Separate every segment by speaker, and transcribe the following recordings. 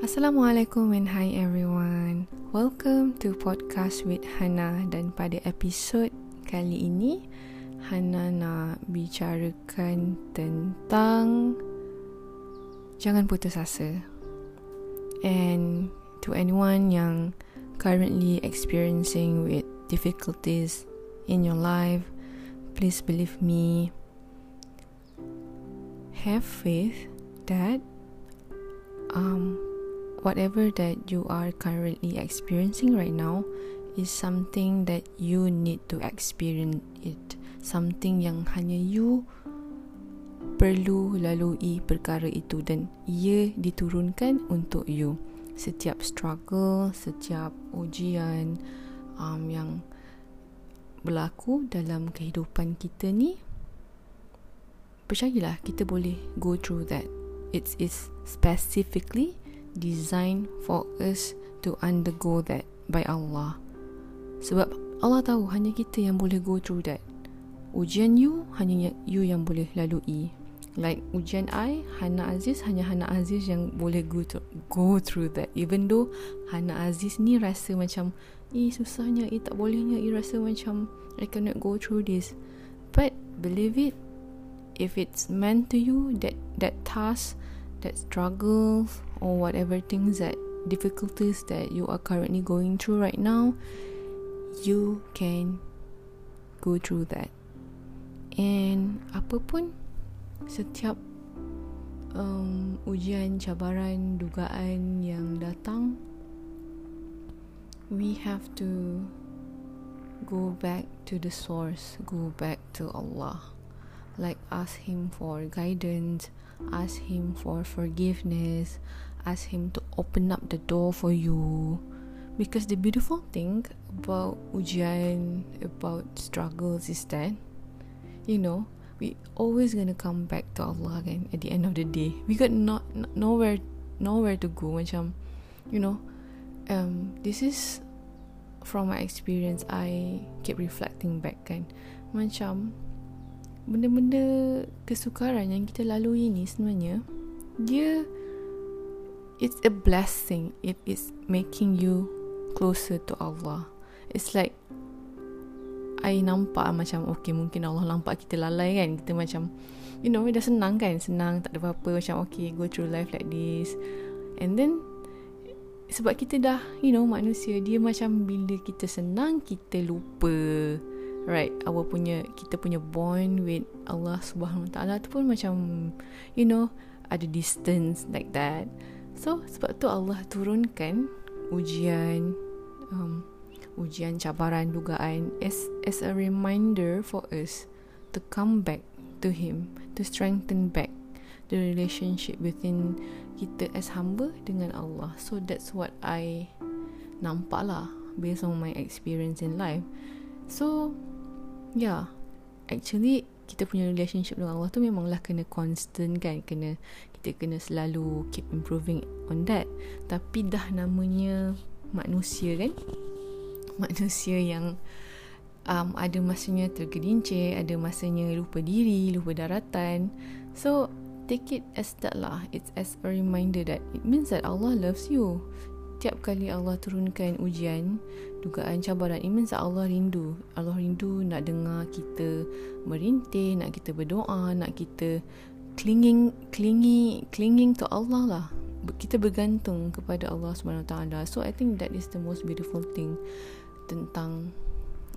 Speaker 1: Assalamualaikum and hi everyone. Welcome to podcast with Hana dan pada episod kali ini Hana nak bicarakan tentang jangan putus asa. And to anyone yang currently experiencing with difficulties in your life, please believe me. Have faith that um whatever that you are currently experiencing right now is something that you need to experience it. Something yang hanya you perlu lalui perkara itu dan ia diturunkan untuk you. Setiap struggle setiap ujian um, yang berlaku dalam kehidupan kita ni percayalah kita boleh go through that. It's is specifically designed for us to undergo that by Allah. Sebab Allah tahu hanya kita yang boleh go through that. Ujian you hanya you yang boleh lalui. Like ujian I, Hana Aziz hanya Hana Aziz yang boleh go to, go through that. Even though Hana Aziz ni rasa macam, eh susahnya, eh tak bolehnya, eh rasa macam I cannot go through this. But believe it, if it's meant to you that that task that struggles or whatever things that difficulties that you are currently going through right now you can go through that. And apa pun setiap um, ujian cabaran dugaan yang datang we have to go back to the source go back to Allah. Like ask him for guidance ask him for forgiveness ask him to open up the door for you. Because the beautiful thing about ujian about struggles is that you know we always gonna come back to Allah again at the end of the day. We got not, nowhere nowhere to go. Macam you know um this is from my experience I keep reflecting back kan. Macam benda-benda kesukaran yang kita lalui ni sebenarnya dia it's a blessing. It is making you closer to Allah. It's like I nampak macam okay mungkin Allah nampak kita lalai kan. Kita macam you know dah senang kan. Senang tak ada apa-apa. Macam okay go through life like this. And then sebab kita dah you know manusia dia macam bila kita senang kita lupa. Right? Our punya kita punya bond with Allah Subhanahu Wa Taala tu pun macam you know ada distance like that so sebab tu Allah turunkan ujian um, ujian cabaran dugaan as as a reminder for us to come back to him to strengthen back the relationship within kita as hamba dengan Allah. So that's what I nampak lah based on my experience in life. So yeah actually kita punya relationship dengan Allah tu memanglah kena constant kan kena kita kena selalu keep improving on that. Tapi dah namanya manusia kan? Manusia yang um, ada masanya tergelincir ada masanya lupa diri lupa daratan. So take it as that lah. It's as a reminder that it means that Allah loves you. Setiap kali Allah turunkan ujian, dugaan cabaran, it means Allah rindu. Allah rindu nak dengar kita merintih, nak kita berdoa, nak kita clinging, clingy, clinging to Allah lah. Kita bergantung kepada Allah Subhanahu Taala. So I think that is the most beautiful thing tentang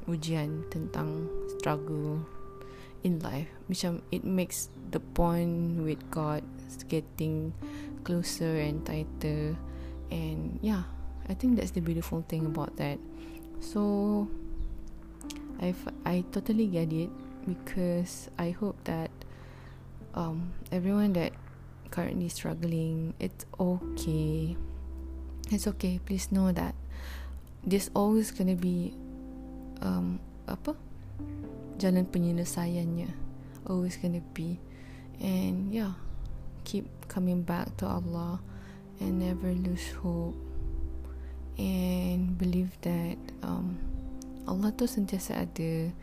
Speaker 1: ujian, tentang struggle in life. Macam it makes the bond with God getting closer and tighter and yeah i think that's the beautiful thing about that so i i totally get it because i hope that um everyone that currently struggling it's okay. It's okay please know that there's always gonna be um apa? Jalan penyelesaiannya. Always gonna be. And yeah keep coming back to Allah and never lose hope. And believe that um, Allah tu sentiasa ada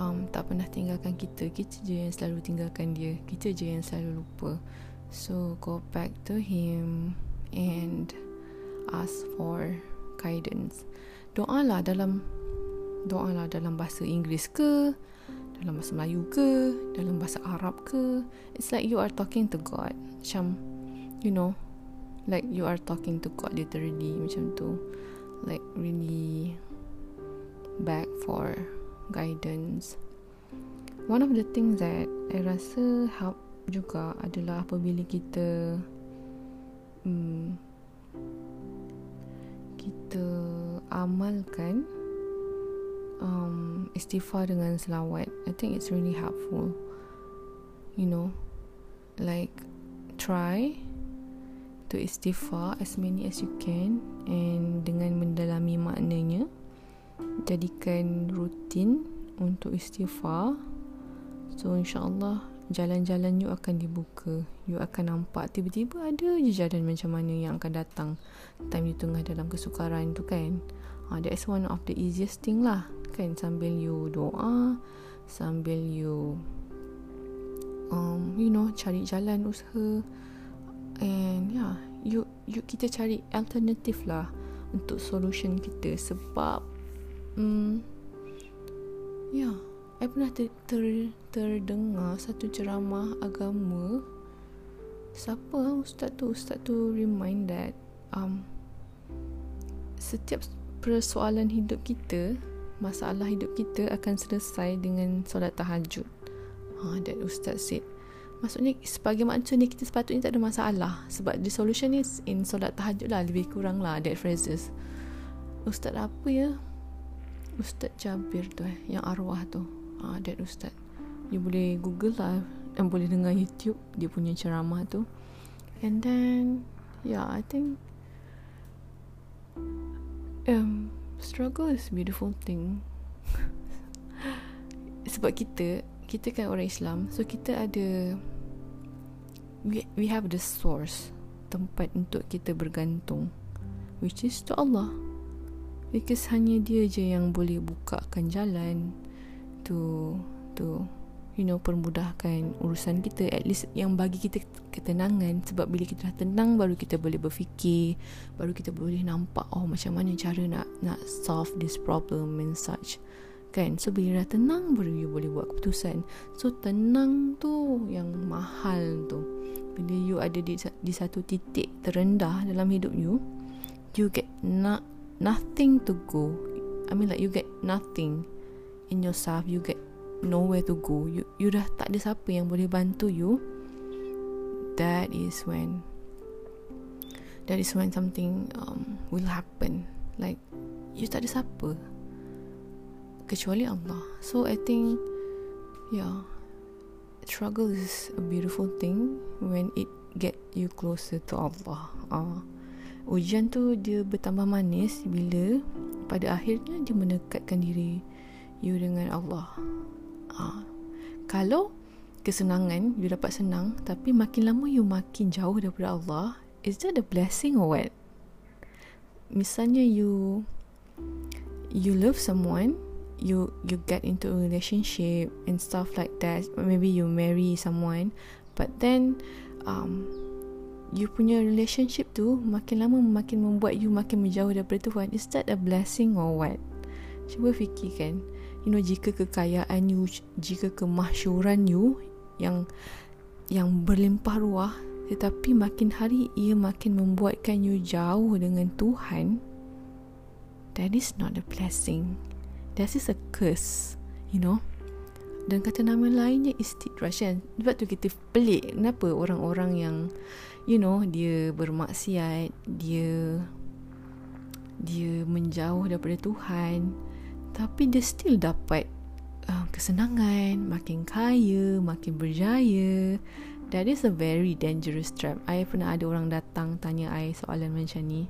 Speaker 1: um, tak pernah tinggalkan kita kita je yang selalu tinggalkan dia kita je yang selalu lupa so go back to him and ask for guidance. Doa lah dalam doa lah dalam bahasa Inggeris ke, dalam bahasa Melayu ke, dalam bahasa Arab ke. It's like you are talking to God. Macam, you know, like you are talking to God literally macam tu. Like really back for guidance. One of the things that I rasa help juga adalah apabila kita hmm, kita amalkan um, istighfar dengan selawat I think it's really helpful you know like try to istighfar as many as you can and dengan mendalami maknanya jadikan rutin untuk istighfar. So insyaAllah jalan-jalan you akan dibuka. You akan nampak tiba-tiba ada je jalan macam mana yang akan datang. Time you tengah dalam kesukaran tu kan. Uh, that's one of the easiest thing lah kan. Sambil you doa sambil you um, you know cari jalan usaha. And yeah you you kita cari alternatif lah untuk solution kita. Sebab um, yeah I pernah ter, ter, terdengar satu ceramah agama. Siapa ustaz tu? Ustaz tu remind that um, Setiap persoalan hidup kita Masalah hidup kita akan selesai dengan solat tahajud. Ha, That ustaz said. Maksudnya sebagai maksud ni kita sepatutnya tak ada masalah. Sebab the solution is in solat tahajud lah Lebih kurang lah that phrases. Ustaz apa ya Ustaz Jabir tu eh Yang arwah tu. Uh, that ustaz. You boleh google lah dan boleh dengar youtube dia punya ceramah tu. And then yeah i think um struggle is beautiful thing. Sebab kita kita kan orang Islam so kita ada we we have the source tempat untuk kita bergantung which is to Allah because hanya dia je yang boleh bukakan jalan to to you know permudahkan urusan kita. At least yang bagi kita ketenangan. Sebab bila kita dah tenang baru kita boleh berfikir baru kita boleh nampak oh macam mana cara nak nak solve this problem and such. Kan? So bila dah tenang baru you boleh buat keputusan. So tenang tu yang mahal tu. Bila you ada di, di satu titik terendah dalam hidup you you get not nothing to go. I mean like you get nothing in yourself. You get nowhere to go. You you dah tak ada siapa yang boleh bantu you. That is when that is when something um, will happen. Like you tak ada siapa kecuali Allah. So I think yeah struggle is a beautiful thing when it get you closer to Allah. Uh, ujian tu dia bertambah manis bila pada akhirnya dia mendekatkan diri you dengan Allah. Ha. Kalau kesenangan you dapat senang tapi makin lama you makin jauh daripada Allah, is that a blessing or what? Misalnya you you love someone, you you get into a relationship and stuff like that. Maybe you marry someone, but then um you punya relationship tu makin lama makin membuat you makin menjauh daripada Tuhan. Is that a blessing or what? Cuba fikirkan. kan you know jika kekayaan you jika kemasyuran you yang yang berlimpah ruah tetapi makin hari ia makin membuatkan you jauh dengan Tuhan that is not a blessing that is a curse you know dan kata nama lainnya istidraj kan sebab tu kita pelik kenapa orang-orang yang you know dia bermaksiat dia dia menjauh daripada Tuhan tapi dia still dapat uh, kesenangan, makin kaya, makin berjaya. That is a very dangerous trap. I pernah ada orang datang tanya I soalan macam ni.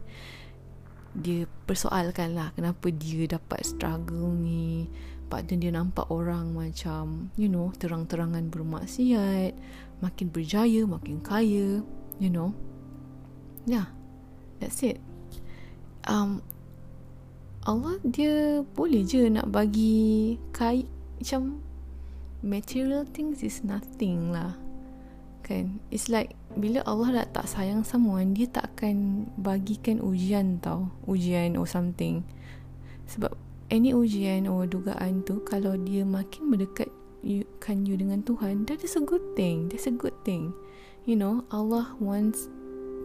Speaker 1: Dia persoalkan lah kenapa dia dapat struggle ni. Pada dia nampak orang macam, you know, terang-terangan bermaksiat, makin berjaya, makin kaya, you know. Yeah, that's it. Um, Allah dia boleh je nak bagi kai macam material things is nothing lah kan it's like bila Allah dah tak sayang someone dia tak akan bagikan ujian tau ujian or something sebab any ujian or dugaan tu kalau dia makin mendekat you, kan you dengan Tuhan that is a good thing. That's a good thing. You know Allah wants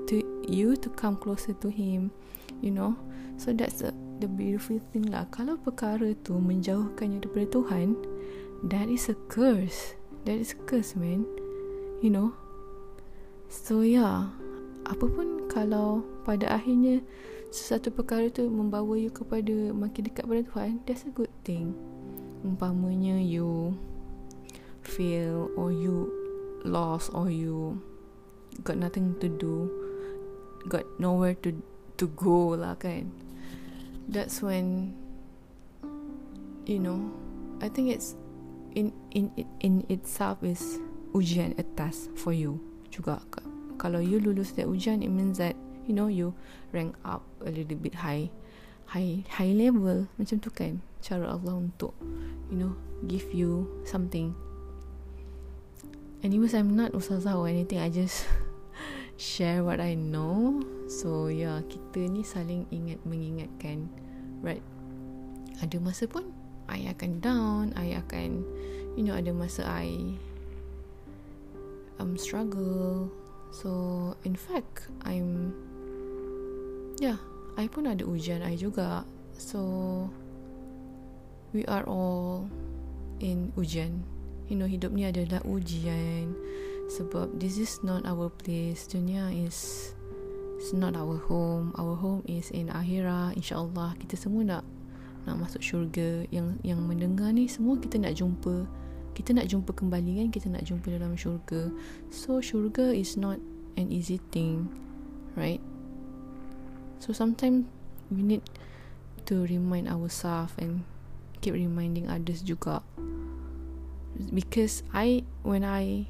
Speaker 1: to you to come closer to him you know. So that's the the beautiful thing lah. Kalau perkara tu menjauhkan you daripada Tuhan that is a curse. That is a curse man. You know? So yeah. Apapun kalau pada akhirnya sesuatu perkara tu membawa you kepada makin dekat pada Tuhan that's a good thing. Umpamanya you fail or you lost or you got nothing to do got nowhere to to go lah kan. That's when you know I think it's in in in itself is ujian a task for you juga. Kalau you lulus that ujian it means that you know you rank up a little bit high high high level. Macam tu kan cara Allah untuk you know give you something. Anyways I'm not ustazah or anything. I just share what I know. So yeah kita ni saling ingat mengingatkan right? Ada masa pun I akan down I akan you know ada masa I um struggle. So in fact I'm yeah I pun ada ujian I juga. So we are all in ujian. You know hidup ni adalah ujian. Sebab this is not our place. Dunia is it's not our home. Our home is in akhirah insyaallah kita semua nak nak masuk syurga. Yang yang mendengar ni semua kita nak jumpa. Kita nak jumpa kembali kan? Kita nak jumpa dalam syurga. So syurga is not an easy thing right so sometimes we need to remind ourselves and keep reminding others juga. Because I when I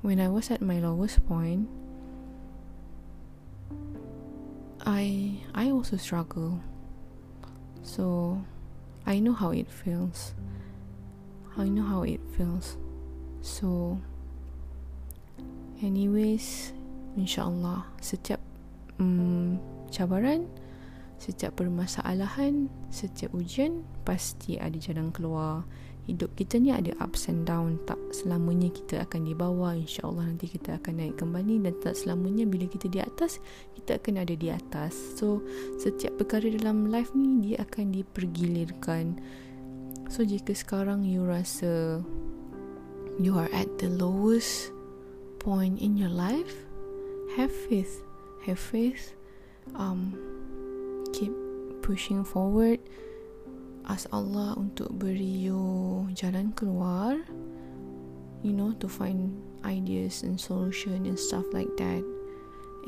Speaker 1: when I was at my lowest point I I also struggle. So I know how it feels. I know how it feels. So, anyways, insyaAllah, setiap um, cabaran, setiap permasalahan, setiap ujian, pasti ada jalan keluar. Hidup kita ni ada ups and down. Tak selamanya kita akan di bawah. InsyaAllah nanti kita akan naik kembali. Dan tak selamanya bila kita di atas, kita akan ada di atas. So, setiap perkara dalam life ni, dia akan dipergilirkan. So jika sekarang you rasa you are at the lowest point in your life, have faith. Have faith. Um, keep pushing forward. Ask Allah untuk beri you jalan keluar. You know, to find ideas and solution and stuff like that.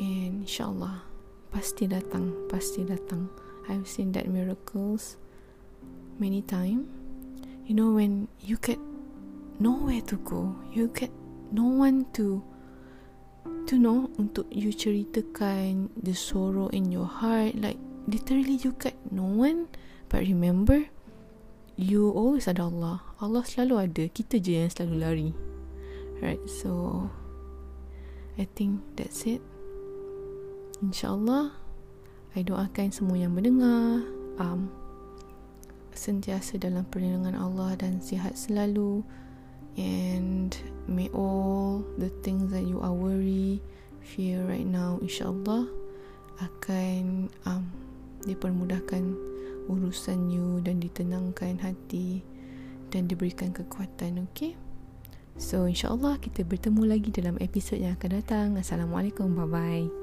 Speaker 1: And insyaAllah, pasti datang. Pasti datang. I've seen that miracles many times you know when you get nowhere to go you get no one to to know untuk you ceritakan the sorrow in your heart like literally you get no one but remember you always ada Allah. Allah selalu ada. Kita je yang selalu lari. Right so I think that's it. InsyaAllah I doakan semua yang mendengar. Um, sentiasa dalam perlindungan Allah dan sihat selalu and may all the things that you are worry fear right now insyaallah akan um, dipermudahkan urusan you dan ditenangkan hati dan diberikan kekuatan okay? So insyaallah kita bertemu lagi dalam episod yang akan datang. Assalamualaikum. Bye bye